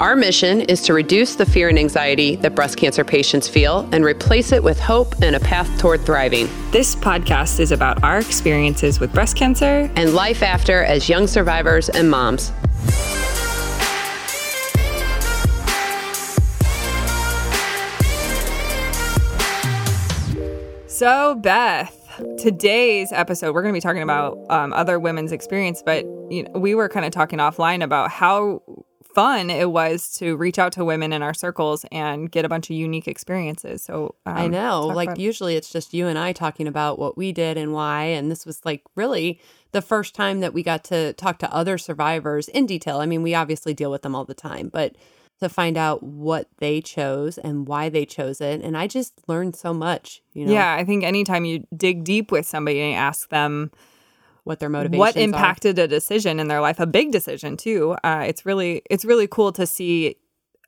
our mission is to reduce the fear and anxiety that breast cancer patients feel and replace it with hope and a path toward thriving. This podcast is about our experiences with breast cancer and life after as young survivors and moms. So, Beth, today's episode we're going to be talking about um, other women's experience but you know we were kind of talking offline about how fun it was to reach out to women in our circles and get a bunch of unique experiences. So um, I know, like usually it's just you and I talking about what we did and why, and this was like really the first time that we got to talk to other survivors in detail. I mean, we obviously deal with them all the time, but to find out what they chose and why they chose it, and I just learned so much. You know? Yeah, I think anytime you dig deep with somebody and ask them what their motivations what impacted are. a decision in their life a big decision too uh, it's really it's really cool to see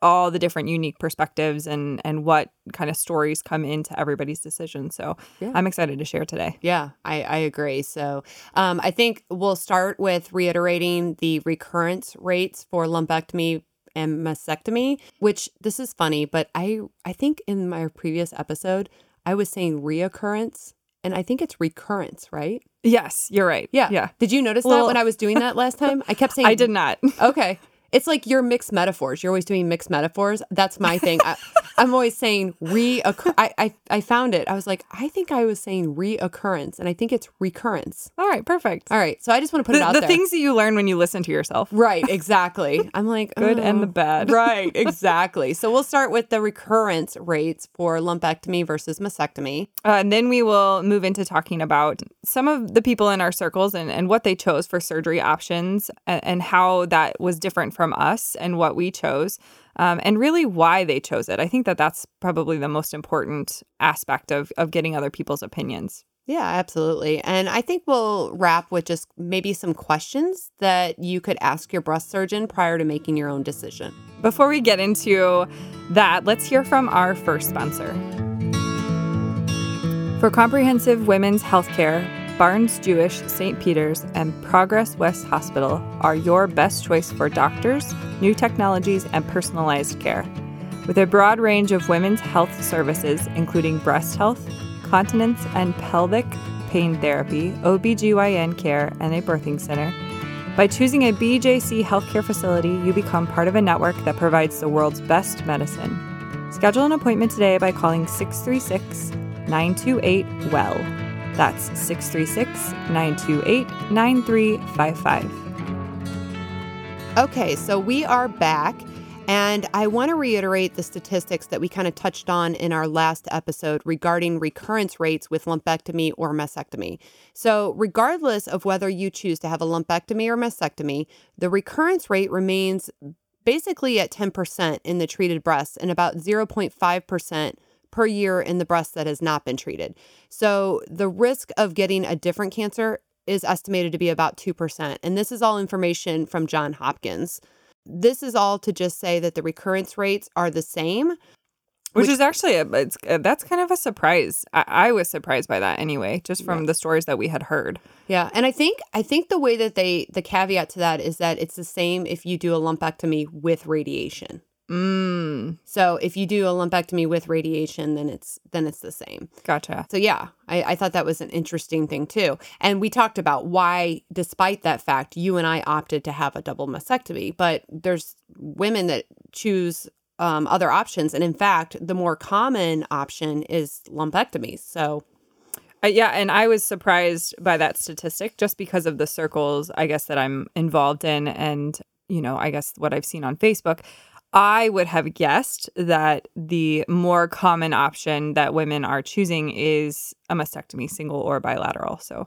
all the different unique perspectives and and what kind of stories come into everybody's decision so yeah. i'm excited to share today yeah i, I agree so um, i think we'll start with reiterating the recurrence rates for lumpectomy and mastectomy which this is funny but i i think in my previous episode i was saying reoccurrence and I think it's recurrence, right? Yes, you're right. Yeah. Yeah. Did you notice well, that when I was doing that last time? I kept saying I did not. okay. It's like you're mixed metaphors. You're always doing mixed metaphors. That's my thing. I, am always saying reoccur. I, I I found it. I was like, I think I was saying reoccurrence, and I think it's recurrence. All right, perfect. All right, so I just want to put the, it out the there. things that you learn when you listen to yourself. Right. Exactly. I'm like good oh. and the bad. Right. Exactly. so we'll start with the recurrence rates for lumpectomy versus mastectomy, uh, and then we will move into talking about some of the people in our circles and and what they chose for surgery options and, and how that was different from from us and what we chose, um, and really why they chose it. I think that that's probably the most important aspect of of getting other people's opinions. Yeah, absolutely. And I think we'll wrap with just maybe some questions that you could ask your breast surgeon prior to making your own decision. Before we get into that, let's hear from our first sponsor. For comprehensive women's healthcare, Barnes Jewish, St. Peter's, and Progress West Hospital are your best choice for doctors, new technologies, and personalized care. With a broad range of women's health services, including breast health, continence and pelvic pain therapy, OBGYN care, and a birthing center, by choosing a BJC healthcare facility, you become part of a network that provides the world's best medicine. Schedule an appointment today by calling 636 928 WELL. That's 636 928 9355. Okay, so we are back. And I want to reiterate the statistics that we kind of touched on in our last episode regarding recurrence rates with lumpectomy or mastectomy. So, regardless of whether you choose to have a lumpectomy or mastectomy, the recurrence rate remains basically at 10% in the treated breasts and about 0.5% per year in the breast that has not been treated. So the risk of getting a different cancer is estimated to be about 2%. And this is all information from John Hopkins. This is all to just say that the recurrence rates are the same. Which, which is actually a, it's uh, that's kind of a surprise. I, I, was surprised by that anyway, just from yeah. the stories that we had heard. Yeah, and I think I think the way that they the caveat to that is that it's the same if you do a lumpectomy with radiation. Mm. So if you do a lumpectomy with radiation, then it's then it's the same. Gotcha. So yeah, I, I thought that was an interesting thing too. And we talked about why, despite that fact, you and I opted to have a double mastectomy. But there's women that choose um, other options, and in fact, the more common option is lumpectomies. So uh, yeah, and I was surprised by that statistic just because of the circles, I guess, that I'm involved in, and you know, I guess what I've seen on Facebook. I would have guessed that the more common option that women are choosing is a mastectomy, single or bilateral. So,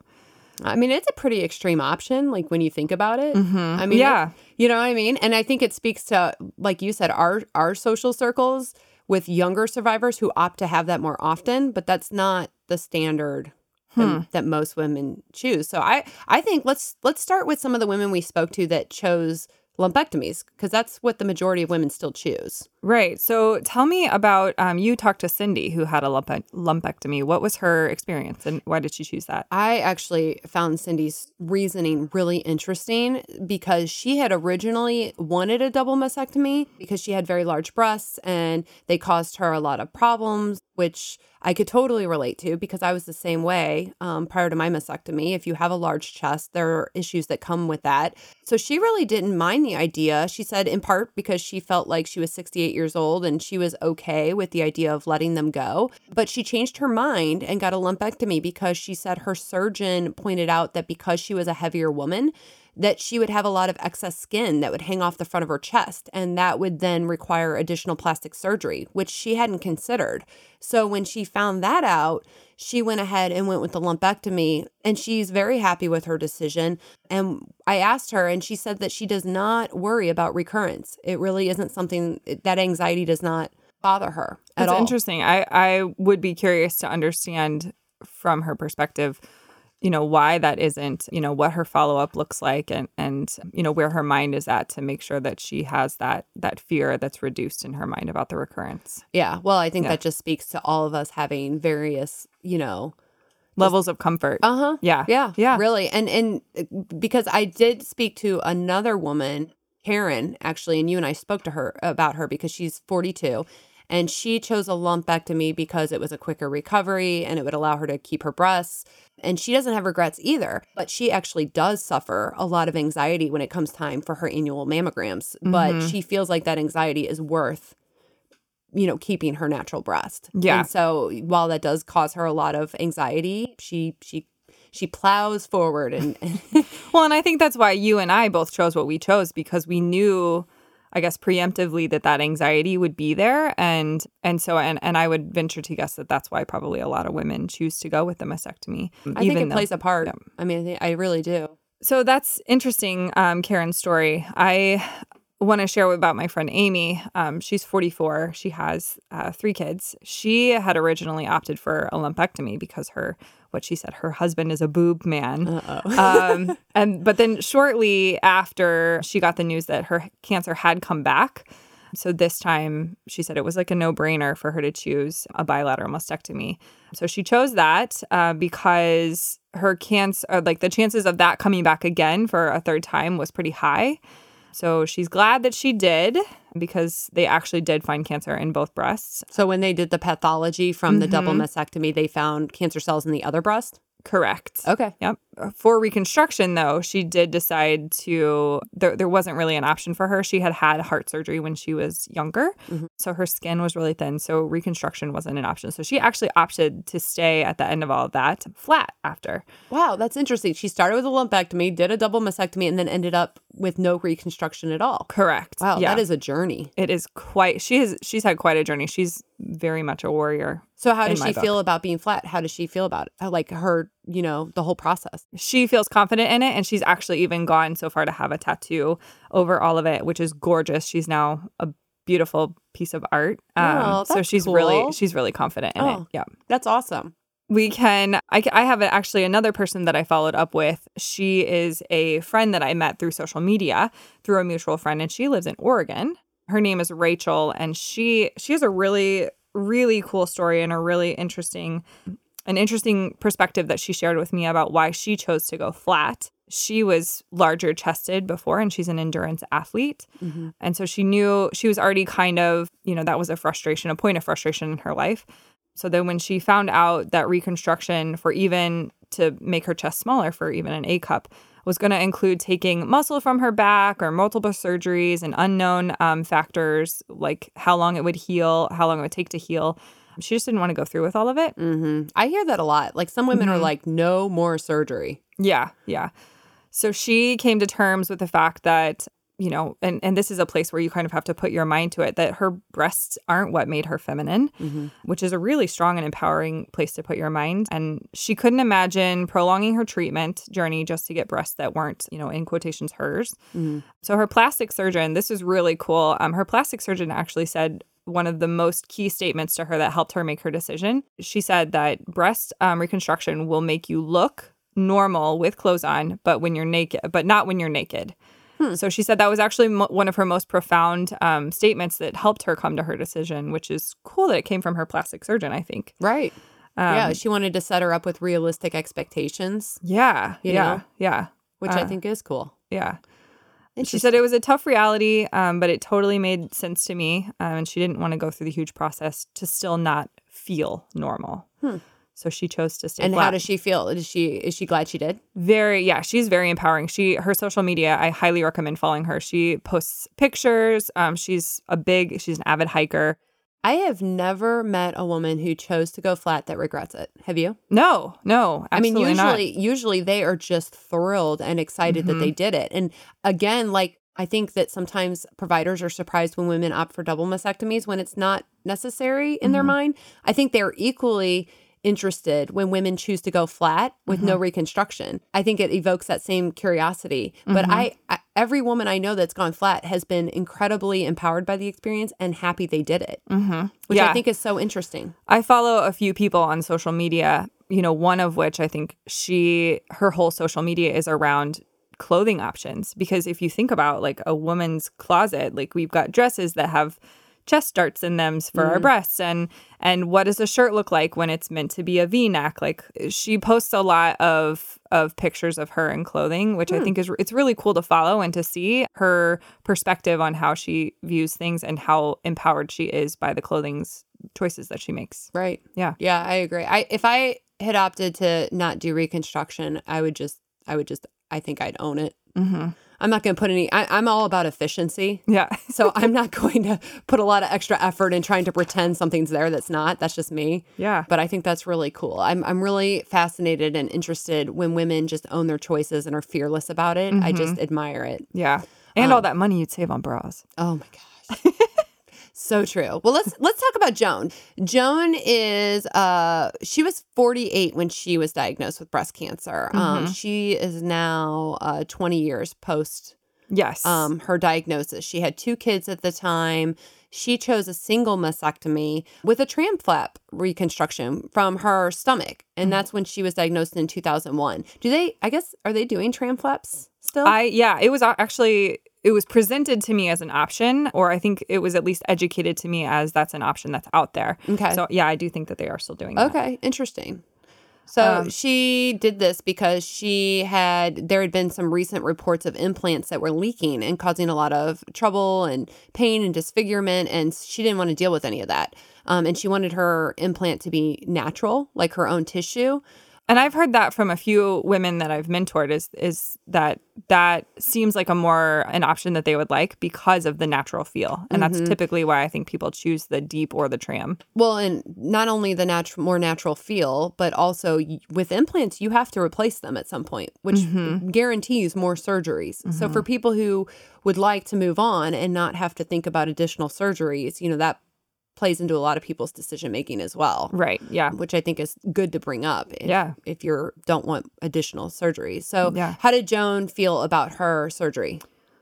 I mean, it's a pretty extreme option, like when you think about it. Mm-hmm. I mean, yeah, it, you know what I mean. And I think it speaks to, like you said, our our social circles with younger survivors who opt to have that more often, but that's not the standard that, that most women choose. So I I think let's let's start with some of the women we spoke to that chose lumpectomies because that's what the majority of women still choose. Right. So tell me about um, you talked to Cindy who had a lump- lumpectomy. What was her experience and why did she choose that? I actually found Cindy's reasoning really interesting because she had originally wanted a double mastectomy because she had very large breasts and they caused her a lot of problems, which I could totally relate to because I was the same way um, prior to my mastectomy. If you have a large chest, there are issues that come with that. So she really didn't mind the idea. She said, in part, because she felt like she was 68 years old and she was okay with the idea of letting them go. But she changed her mind and got a lumpectomy because she said her surgeon pointed out that because she was a heavier woman, that she would have a lot of excess skin that would hang off the front of her chest, and that would then require additional plastic surgery, which she hadn't considered. So when she found that out, she went ahead and went with the lumpectomy, and she's very happy with her decision. And I asked her, and she said that she does not worry about recurrence. It really isn't something that anxiety does not bother her at That's all. interesting. I, I would be curious to understand from her perspective, you know, why that isn't, you know, what her follow up looks like and and you know, where her mind is at to make sure that she has that that fear that's reduced in her mind about the recurrence. Yeah. Well, I think Yeah. that just speaks to all of us having various, you know, Levels of comfort. uh huh. yeah. Yeah, Yeah. really. And and uh, because I did speak to another woman, Karen, actually, and you and I spoke to her about her because she's 42 and she chose a lumpectomy because it was a quicker recovery and it would allow her to keep her breasts. And she doesn't have regrets either, but she actually does suffer a lot of anxiety when it comes time for her annual mammograms. But Mhm. she feels like that anxiety is worth you know keeping her natural breast Yeah. and so while that does cause her a lot of anxiety she she she plows forward and, and Well, and I think that's why you and I both chose what we chose because we knew I guess preemptively that that anxiety would be there and and so and and I would venture to guess that that's why probably a lot of women choose to go with the mastectomy. I think it though- plays a part. yeah. I mean, I, think, I really do. So that's interesting, um, Karen's story. I want to share about my friend Amy. Um, she's 44. She has uh, three kids. She had originally opted for a lumpectomy because her, what she said, her husband is a boob man. Um, and but then shortly after she got the news that her cancer had come back. So this time she said it was like a no brainer for her to choose a bilateral mastectomy. So she chose that uh, because her cancer, uh, like the chances of that coming back again for a third time was pretty high. So she's glad that she did because they actually did find cancer in both breasts. so when they did the pathology from the double Mhm. mastectomy, they found cancer cells in the other breast. Correct. Okay. Yep. For reconstruction, though, she did decide to. There, there wasn't really an option for her. She had had heart surgery when she was younger, Mhm. so her skin was really thin. So reconstruction wasn't an option. So she actually opted to stay at the end of all of that flat after. Wow, that's interesting. She started with a lumpectomy, did a double mastectomy, and then ended up with no reconstruction at all. Correct. Wow, Yeah. that is a journey. It is quite. She has. She's had quite a journey. She's very much a warrior. So how does she book. feel about being flat? How does she feel about it? Like her, you know, the whole process. She feels confident in it, and she's actually even gone so far to have a tattoo over all of it, which is gorgeous. She's now a beautiful piece of art. Um, Oh, so she's really she's really confident in it. Oh. Yeah. That's awesome. We can. I, I have actually another person that I followed up with. She is a friend that I met through social media through a mutual friend, and she lives in Oregon. Her name is Rachel, and she she has a really really cool story and a really interesting an interesting perspective that she shared with me about why she chose to go flat. She was larger chested before, and she's an endurance athlete. Mhm. And so she knew she was already kind of, you know, that was a frustration, a point of frustration in her life. So then when she found out that reconstruction for even to make her chest smaller for even an A cup was going to include taking muscle from her back or multiple surgeries and unknown um, factors like how long it would heal, how long it would take to heal. She just didn't want to go through with all of it. hmm I hear that a lot. Like some women are Mhm. like, no more surgery. Yeah, yeah. So she came to terms with the fact that, you know, and, and this is a place where you kind of have to put your mind to it that her breasts aren't what made her feminine, Mhm. which is a really strong and empowering place to put your mind. And she couldn't imagine prolonging her treatment journey just to get breasts that weren't, you know, in quotations hers. Mhm. So her plastic surgeon, this is really cool. Um, her plastic surgeon actually said one of the most key statements to her that helped her make her decision. She said that breast um, reconstruction will make you look normal with clothes on, but when you're naked, but not when you're naked. Hmm. So she said that was actually mo- one of her most profound um, statements that helped her come to her decision, which is cool that it came from her plastic surgeon, I think. Right. Um, yeah, she wanted to set her up with realistic expectations. Yeah. yeah. Know? Yeah. Which uh, I think is cool. Yeah. And she said it was a tough reality, um, but it totally made sense to me. Um, and she didn't want to go through the huge process to still not feel normal. Hmm. So she chose to stay. And flat. how does she feel? Is she is she glad she did? Very, yeah. She's very empowering. She her social media, I highly recommend following her. She posts pictures. Um, she's a big. She's an avid hiker. I have never met a woman who chose to go flat that regrets it. Have you? No, no. I mean, usually, not. usually they are just thrilled and excited mm-hmm. that they did it. And again, like I think that sometimes providers are surprised when women opt for double mastectomies when it's not necessary in mm-hmm. their mind. I think they're equally interested when women choose to go flat with mm-hmm. no reconstruction. I think it evokes that same curiosity. Mm-hmm. But I, I, every woman I know that's gone flat has been incredibly empowered by the experience and happy they did it, mm-hmm. which yeah. I think is so interesting. I follow a few people on social media. You know, one of which I think she her whole social media is around clothing options because if you think about like a woman's closet, like we've got dresses that have chest darts in them for mm. our breasts. And and what does a shirt look like when it's meant to be a v-neck? Like she posts a lot of of pictures of her in clothing which mm. i think is it's really cool to follow and to see her perspective on how she views things and how empowered she is by the clothing's choices that she makes. Right. Yeah. Yeah i agree. I if i had opted to not do reconstruction i would just i would just i think i'd own it. Mm-hmm. I'm not going to put any, I, am all about efficiency. Yeah. so I'm not going to put a lot of extra effort in trying to pretend something's there that's not. That's just me. Yeah. But I think that's really cool. I'm, I'm really fascinated and interested when women just own their choices and are fearless about it. Mm-hmm. I just admire it. Yeah. And um, all that money you'd save on bras. Oh my gosh. So true. Well, let's let's talk about Joan. Joan is uh she was 48 when she was diagnosed with breast cancer. Um, mm-hmm. Um she is now uh 20 years post yes. Um her diagnosis. She had two kids at the time. She chose a single mastectomy with a tram flap reconstruction from her stomach. And mm-hmm. that's when she was diagnosed in 2001. Do they I guess are they doing tram flaps still? I yeah, it was actually it was presented to me as an option, or I think it was at least educated to me as that's an option that's out there. Okay. So yeah, I do think that they are still doing that. Okay, interesting. So um, she did this because she had there had been some recent reports of implants that were leaking and causing a lot of trouble and pain and disfigurement, and she didn't want to deal with any of that. Um, and she wanted her implant to be natural, like her own tissue. And I've heard that from a few women that I've mentored is is that that seems like a more an option that they would like because of the natural feel. And mm-hmm. that's typically why I think people choose the DIEP or the tram. Well, and not only the natural more natural feel, but also with implants you have to replace them at some point, which mm-hmm. guarantees more surgeries. Mm-hmm. So for people who would like to move on and not have to think about additional surgeries, you know, that plays into a lot of people's decision making as well. Right. Yeah. Which I think is good to bring up. If, yeah. If you don't want additional surgery. So, yeah. how did Joan feel about her surgery?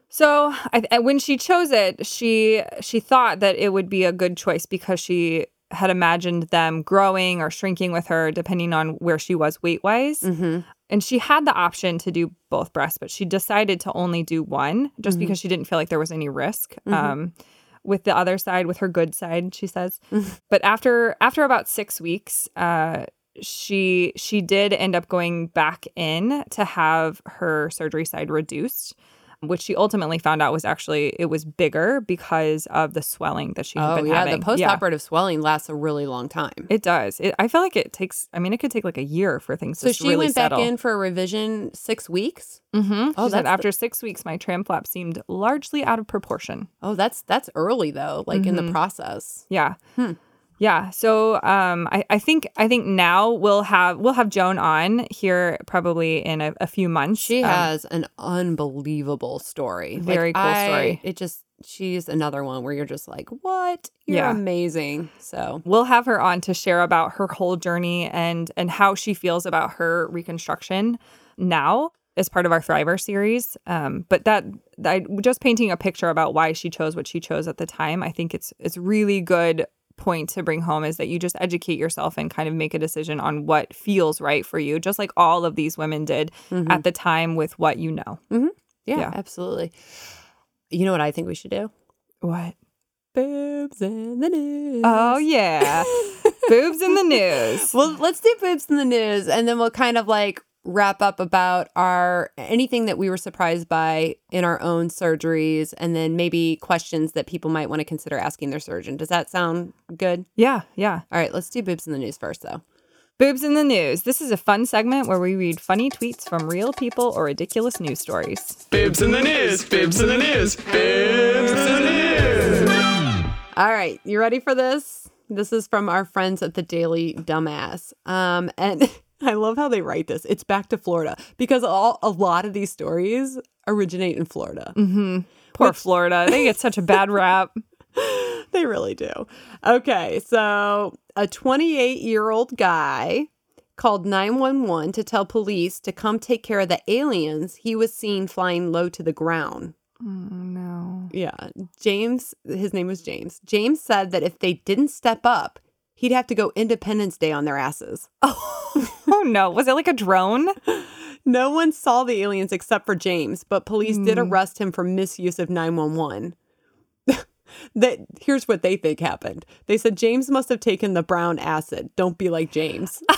So, I, when she chose it, she she thought that it would be a good choice because she had imagined them growing or shrinking with her depending on where she was weight wise. Mm-hmm. And she had the option to do both breasts, but she decided to only do one just mm-hmm. because she didn't feel like there was any risk. Mm-hmm. Um, with the other side, with her good side, she says. but after after about six weeks, uh, she she did end up going back in to have her surgery side reduced which she ultimately found out was actually it was bigger because of the swelling that she had oh, been yeah, having. The postoperative yeah. swelling lasts a really long time. It does. It, I feel like it takes. I mean, it could take like a year for things so to she really went settle. back in for a revision six weeks. Mm-hmm. Oh, that after the... six weeks, my tram flap seemed largely out of proportion. Oh, that's that's early though, like mm-hmm. in the mm-hmm. process. Yeah. Hmm. Yeah. So um, I, I think I think now we'll have we'll have Joan on here probably in a, a few months. She um, has an unbelievable story. Very like, cool I, story. It just she's another one where you're just like, what? You're yeah. amazing. So we'll have her on to share about her whole journey and and how she feels about her reconstruction now. as part of our Thriver series. Um, but that I just painting a picture about why she chose what she chose at the time. I think it's it's really good point to bring home is that you just educate yourself and kind of make a decision on what feels right for you, just like all of these women did Mm-hmm. at the time with what you know. Yeah, Yeah. absolutely. You know what I think we should do? What? Boobs in the news. Oh yeah, boobs in the news. Well, let's do boobs in the news, and then we'll kind of like wrap up about our anything that we were surprised by in our own surgeries, and then maybe questions that people might want to consider asking their surgeon. Does that sound good? Yeah, yeah. All right, let's do boobs in the news first, though. Boobs in the news. This is a fun segment where we read funny tweets from real people or ridiculous news stories. Boobs in the news, boobs in the news, bibs in the news. All right, you ready for this? This is from our friends at the Daily Dumbass. Um, and I love how they write this. It's back to Florida because all a lot of these stories originate in Florida. Mm-hmm. Poor Florida. They get such a bad rap. They really do. Okay, so a 28 year old guy called 911 to tell police to come take care of the aliens he was seen flying low to the ground. Oh no. Yeah, James, his name was James. James said that if they didn't step up, he'd have to go Independence Day on their asses. Oh no. Was it like a drone? No one saw the aliens except for James, but police did hmm. arrest him for misuse of 911. that here's what they think happened. They said James must have taken the brown acid. Don't be like James.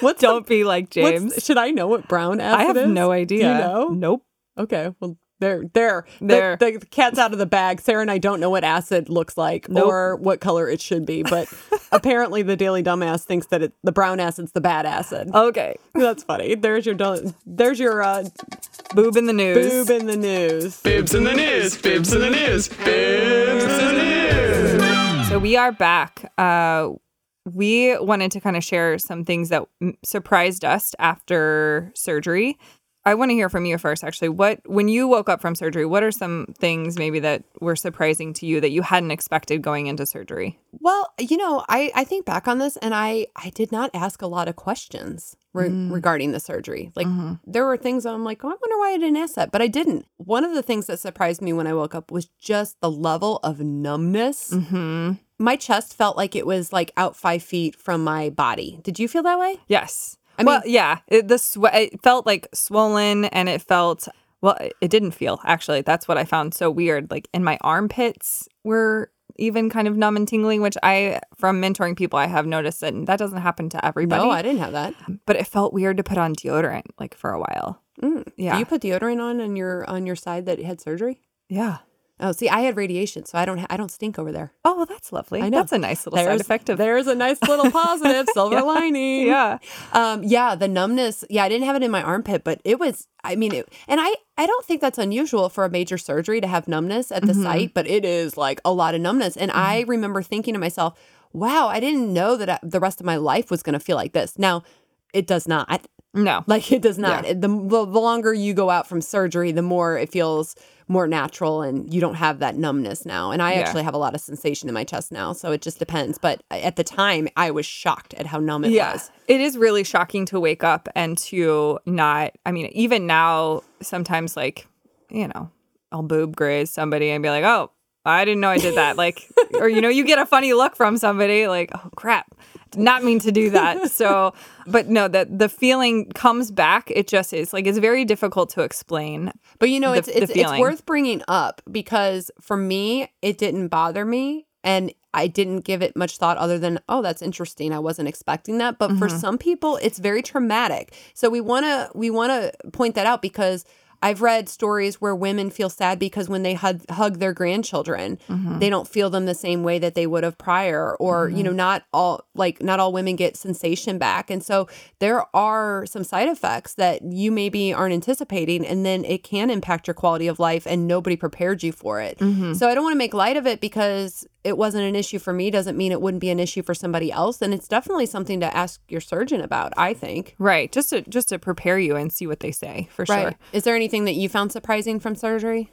What's Don't be like James. should I know what brown acid I have is? no idea. Do you know? Nope. Okay, well, there, there, The- There. The, cat's out of the bag. Sarah and I don't know what acid looks like Nope. or what color it should be, but apparently the Daily Dumbass thinks that it, the brown acid's the bad acid. Okay. That's funny. There's your there's your uh, Boob in the news. boob in the news. Bibs in the news, bibs in the news, bibs in the news. So we are back. Uh, we wanted to kind of share some things that surprised us after surgery. I want to hear from you first, actually. What when you woke up from surgery, what are some things maybe that were surprising to you that you hadn't expected going into surgery? Well, you know, I, I think back on this and I, I did not ask a lot of questions re- regarding the surgery. Like, there were things I'm like, oh, I wonder why I didn't ask that, but I didn't. One of the things that surprised me when I woke up was just the level of numbness. Mm-hmm. My chest felt like it was like out five feet from my body. Did you feel that way? Yes. I well, mean- yeah. It, the swe- it felt like swollen, and it felt well. it- It didn't feel actually. That's what I found so weird. Like in my armpits were even kind of numb and tingling, which I, from mentoring people, I have noticed that that doesn't happen to everybody. No, I didn't have that. but it felt weird to put on deodorant like for a while. Mm. Yeah. Do you put deodorant on on your on your side that had surgery? Yeah. Oh, see, I had radiation, so I don't ha- I don't stink over there. Oh, well, that's lovely. I know. That's a nice little side effect of there's a nice little positive silver lining. yeah. Um, yeah, the numbness. Yeah, I didn't have it in my armpit, but it was. I mean, it, and I I don't think that's unusual for a major surgery to have numbness at the Mm-hmm. site, but it is like a lot of numbness. And I remember thinking to myself, "Wow, I didn't know that I, the rest of my life was going to feel like this." Now, it does not. No. Like it does not. Yeah. It- the the longer you go out from surgery, the more it feels more natural, and you don't have that numbness now. And I Yeah. actually have a lot of sensation in my chest now, so it just depends. But at the time, I was shocked at how numb it yeah. was. It is really shocking to wake up and to not, I mean, even now, sometimes like, you know, I'll boob graze somebody and be like, oh, I didn't know I did that. Like, or, you know, you get a funny look from somebody like, oh, crap, not mean to do that. So, but no, that the feeling comes back. It just is like, it's very difficult to explain. But you know, the- it's it's, it's worth bringing up because for me, it didn't bother me, and I didn't give it much thought other than, oh, that's interesting. I wasn't expecting that. But for mm-hmm. some people, it's very traumatic. So we wanna we wanna point that out because. I've read stories where women feel sad because when they hug, hug their grandchildren, mm-hmm. they don't feel them the same way that they would have prior, or you know, mm-hmm. not all like not all women get sensation back, and so there are some side effects that you maybe aren't anticipating, and then it can impact your quality of life, and nobody prepared you for it. Mm-hmm. So I don't want to make light of it because it wasn't an issue for me doesn't mean it wouldn't be an issue for somebody else, and it's definitely something to ask your surgeon about. I think. Right. Just to, just to prepare you and see what they say for sure. Is there anything that you found surprising from surgery?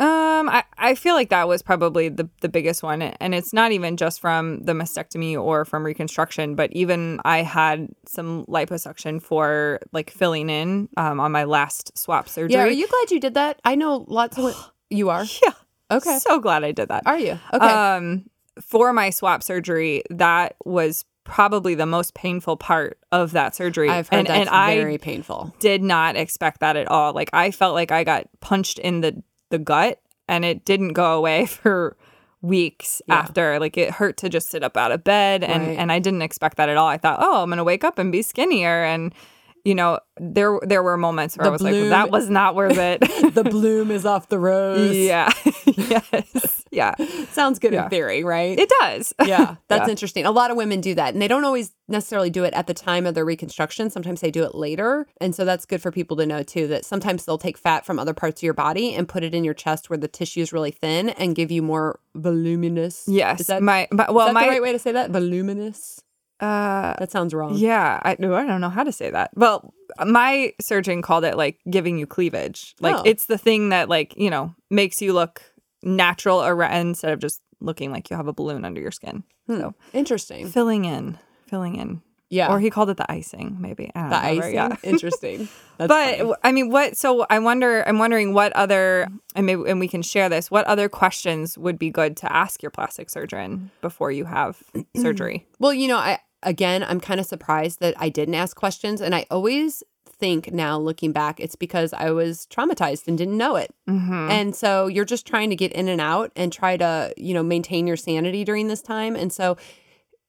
Um, I, I feel like that was probably the, the biggest one. And it's not even just from the mastectomy or from reconstruction, but even I had some liposuction for like filling in um, on my last swap surgery. Yeah, are you glad you did that? I know lots of you are. Yeah. Okay. So glad I did that. Are you? Okay. Um, for my swap surgery, that was probably the most painful part of that surgery. I've heard and, that's and I very painful. did not expect that at all. Like I felt like I got punched in the the gut and it didn't go away for weeks Yeah. after. Like it hurt to just sit up out of bed and Right. and I didn't expect that at all. I thought, "Oh, I'm going to wake up and be skinnier." And you know, there there were moments where The I was like, "That was not worth it." the bloom is off the rose. yeah. yes. Yeah. Sounds good Yeah. in theory, right? It does. yeah, that's Yeah. interesting. A lot of women do that, and they don't always necessarily do it at the time of their reconstruction. Sometimes they do it later, and so that's good for people to know too. That sometimes they'll take fat from other parts of your body and put it in your chest where the tissue is really thin and give you more voluminous. Yes. is that, my, my well my the right way to say that? Voluminous. Uh That sounds wrong. Yeah, I no, I don't know how to say that. Well, my surgeon called it like giving you cleavage. Like Oh. it's the thing that like you know makes you look natural ar- instead of just looking like you have a balloon under your skin. So Interesting. filling in, filling in. Hmm. Yeah. Or he called it the icing, maybe. The remember, icing. Yeah. Interesting. But funny. I mean, what? So I wonder. I'm wondering what other, and maybe, and we can share this. What other questions would be good to ask your plastic surgeon before you have surgery? Well, you know, I again, I'm kind of surprised that I didn't ask questions, and I always think now, looking back, it's because I was traumatized and didn't know it. Mm-hmm. And so you're just trying to get in and out and try to, you know, maintain your sanity during this time. And so,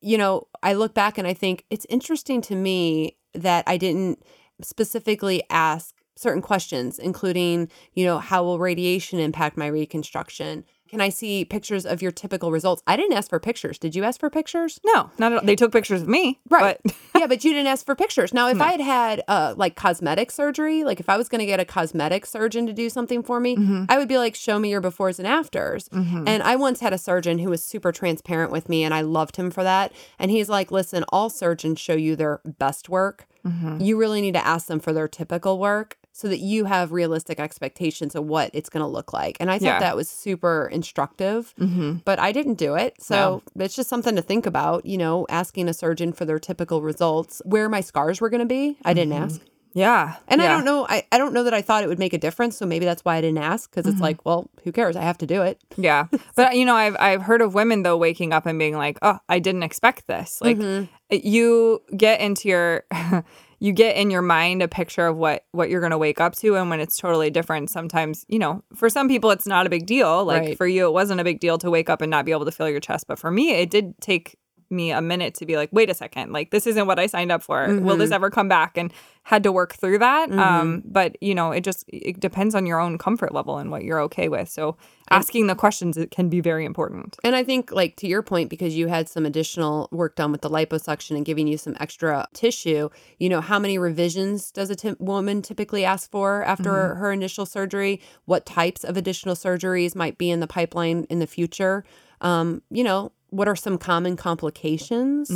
you know, I look back and I think it's interesting to me that I didn't specifically ask certain questions, including, you know, how will radiation impact my reconstruction? Can I see pictures of your typical results? I didn't ask for pictures. Did you ask for pictures? No, not at all. They took pictures of me, Right. But yeah, but you didn't ask for pictures. Now, if I had had uh, like cosmetic surgery, like if I was going to get a cosmetic surgeon to do something for me, mm-hmm. I would be like, show me your befores and afters. Mm-hmm. And I once had a surgeon who was super transparent with me, and I loved him for that. And he's like, listen, all surgeons show you their best work. Mm-hmm. You really need to ask them for their typical work so that you have realistic expectations of what it's going to look like. And I thought Yeah. that was super instructive, mm-hmm. but I didn't do it. So it's just something to think about, you know, asking a surgeon for their typical results, where my scars were going to be. I didn't mm-hmm. ask. yeah, And I don't know, I, I don't know that I thought it would make a difference. So maybe that's why I didn't ask because it's mm-hmm. like, well, who cares? I have to do it. Yeah, but you know, I've I've heard of women though waking up and being like, "Oh, I didn't expect this." Like Mm-hmm. you get into your you get in your mind a picture of what what you're going to wake up to and when it's totally different, sometimes, you know, for some people it's not a big deal. Like Right. for you it wasn't a big deal to wake up and not be able to feel your chest, but for me it did take me a minute to be like, wait a second, like this isn't what I signed up for. Will this ever come back? And had to work through that. Um, but you know, it just it depends on your own comfort level and what you're okay with. So asking the questions it can be very important. And I think, like to your point, because you had some additional work done with the liposuction and giving you some extra tissue, you know, how many revisions does a woman typically ask for after her initial surgery? What types of additional surgeries might be in the pipeline in the future? Um, you know, what are some common complications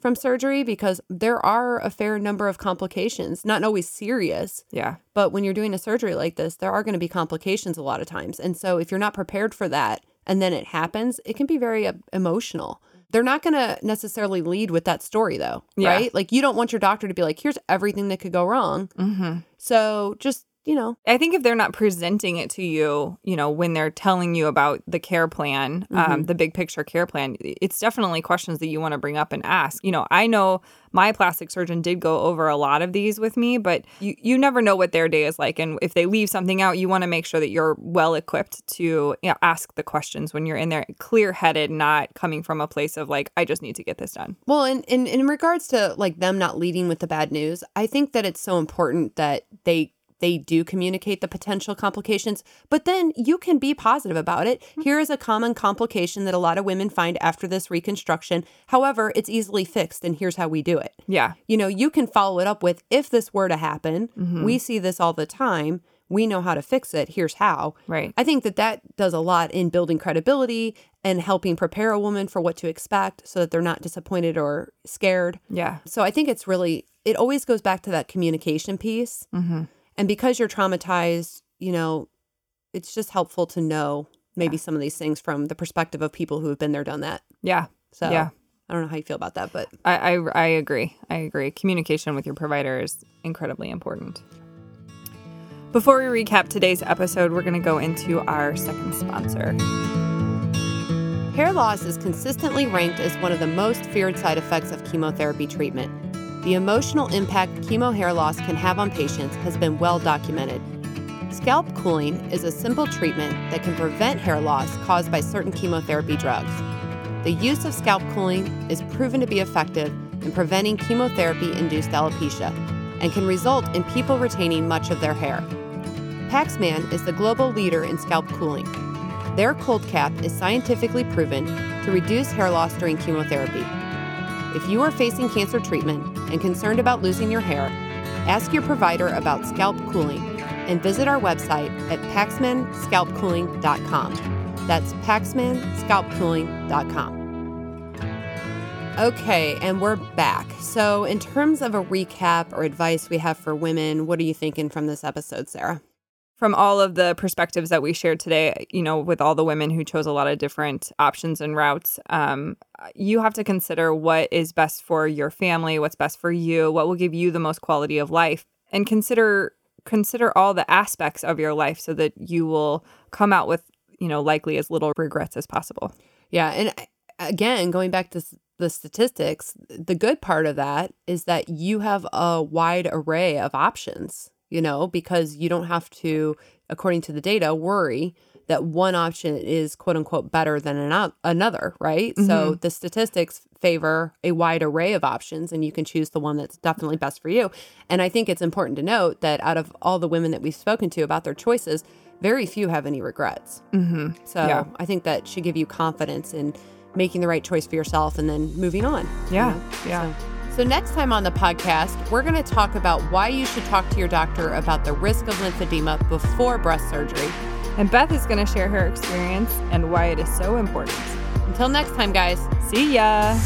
from surgery? Because there are a fair number of complications, not always serious, Yeah. but when you're doing a surgery like this, there are going to be complications a lot of times. And so if you're not prepared for that and then it happens, it can be very uh, emotional. They're not going to necessarily lead with that story though, Yeah. right? Like you don't want your doctor to be like, here's everything that could go wrong. Mm-hmm. So just, you know, I think if they're not presenting it to you, you know, when they're telling you about the care plan, um, the big picture care plan, it's definitely questions that you want to bring up and ask. You know, I know my plastic surgeon did go over a lot of these with me, but you, you never know what their day is like. And if they leave something out, you want to make sure that you're well equipped to you know, ask the questions when you're in there, clear headed, not coming from a place of like, I just need to get this done. Well, in, in in regards to like them not leading with the bad news, I think that it's so important that they they do communicate the potential complications, but then you can be positive about it. Here is a common complication that a lot of women find after this reconstruction. However, it's easily fixed and here's how we do it. Yeah. You know, you can follow it up with if this were to happen, we see this all the time. We know how to fix it. Here's how. Right. I think that that does a lot in building credibility and helping prepare a woman for what to expect so that they're not disappointed or scared. Yeah. So I think it's really, it always goes back to that communication piece. Mm-hmm. And because you're traumatized, you know, it's just helpful to know maybe some of these things from the perspective of people who have been there, done that. Yeah. So Yeah. I don't know how you feel about that, but I, I, I agree. I agree. Communication with your provider is incredibly important. Before we recap today's episode, we're going to go into our second sponsor. Hair loss is consistently ranked as one of the most feared side effects of chemotherapy treatment. The emotional impact chemo hair loss can have on patients has been well documented. Scalp cooling is a simple treatment that can prevent hair loss caused by certain chemotherapy drugs. The use of scalp cooling is proven to be effective in preventing chemotherapy induced alopecia and can result in people retaining much of their hair. Paxman is the global leader in scalp cooling. Their cold cap is scientifically proven to reduce hair loss during chemotherapy. If you are facing cancer treatment and concerned about losing your hair, ask your provider about scalp cooling and visit our website at paxmanscalpcooling.com. That's paxmanscalpcooling.com. Okay, and we're back. So, in terms of a recap or advice we have for women, what are you thinking from this episode, Sarah? From all of the perspectives that we shared today, you know, with all the women who chose a lot of different options and routes, um, you have to consider what is best for your family, what's best for you, what will give you the most quality of life, and consider consider all the aspects of your life so that you will come out with, you know, likely as little regrets as possible. Yeah, and again, going back to the statistics, the good part of that is that you have a wide array of options, you know, because you don't have to, according to the data, worry that one option is quote unquote better than ano- another, right? So the statistics favor a wide array of options and you can choose the one that's definitely best for you. And I think it's important to note that out of all the women that we've spoken to about their choices, very few have any regrets. Mm-hmm. So Yeah. I think that should give you confidence in making the right choice for yourself and then moving on. you Yeah, know? yeah. So, so next time on the podcast, we're going to talk about why you should talk to your doctor about the risk of lymphedema before breast surgery. And Beth is going to share her experience and why it is so important. Until next time, guys. See ya.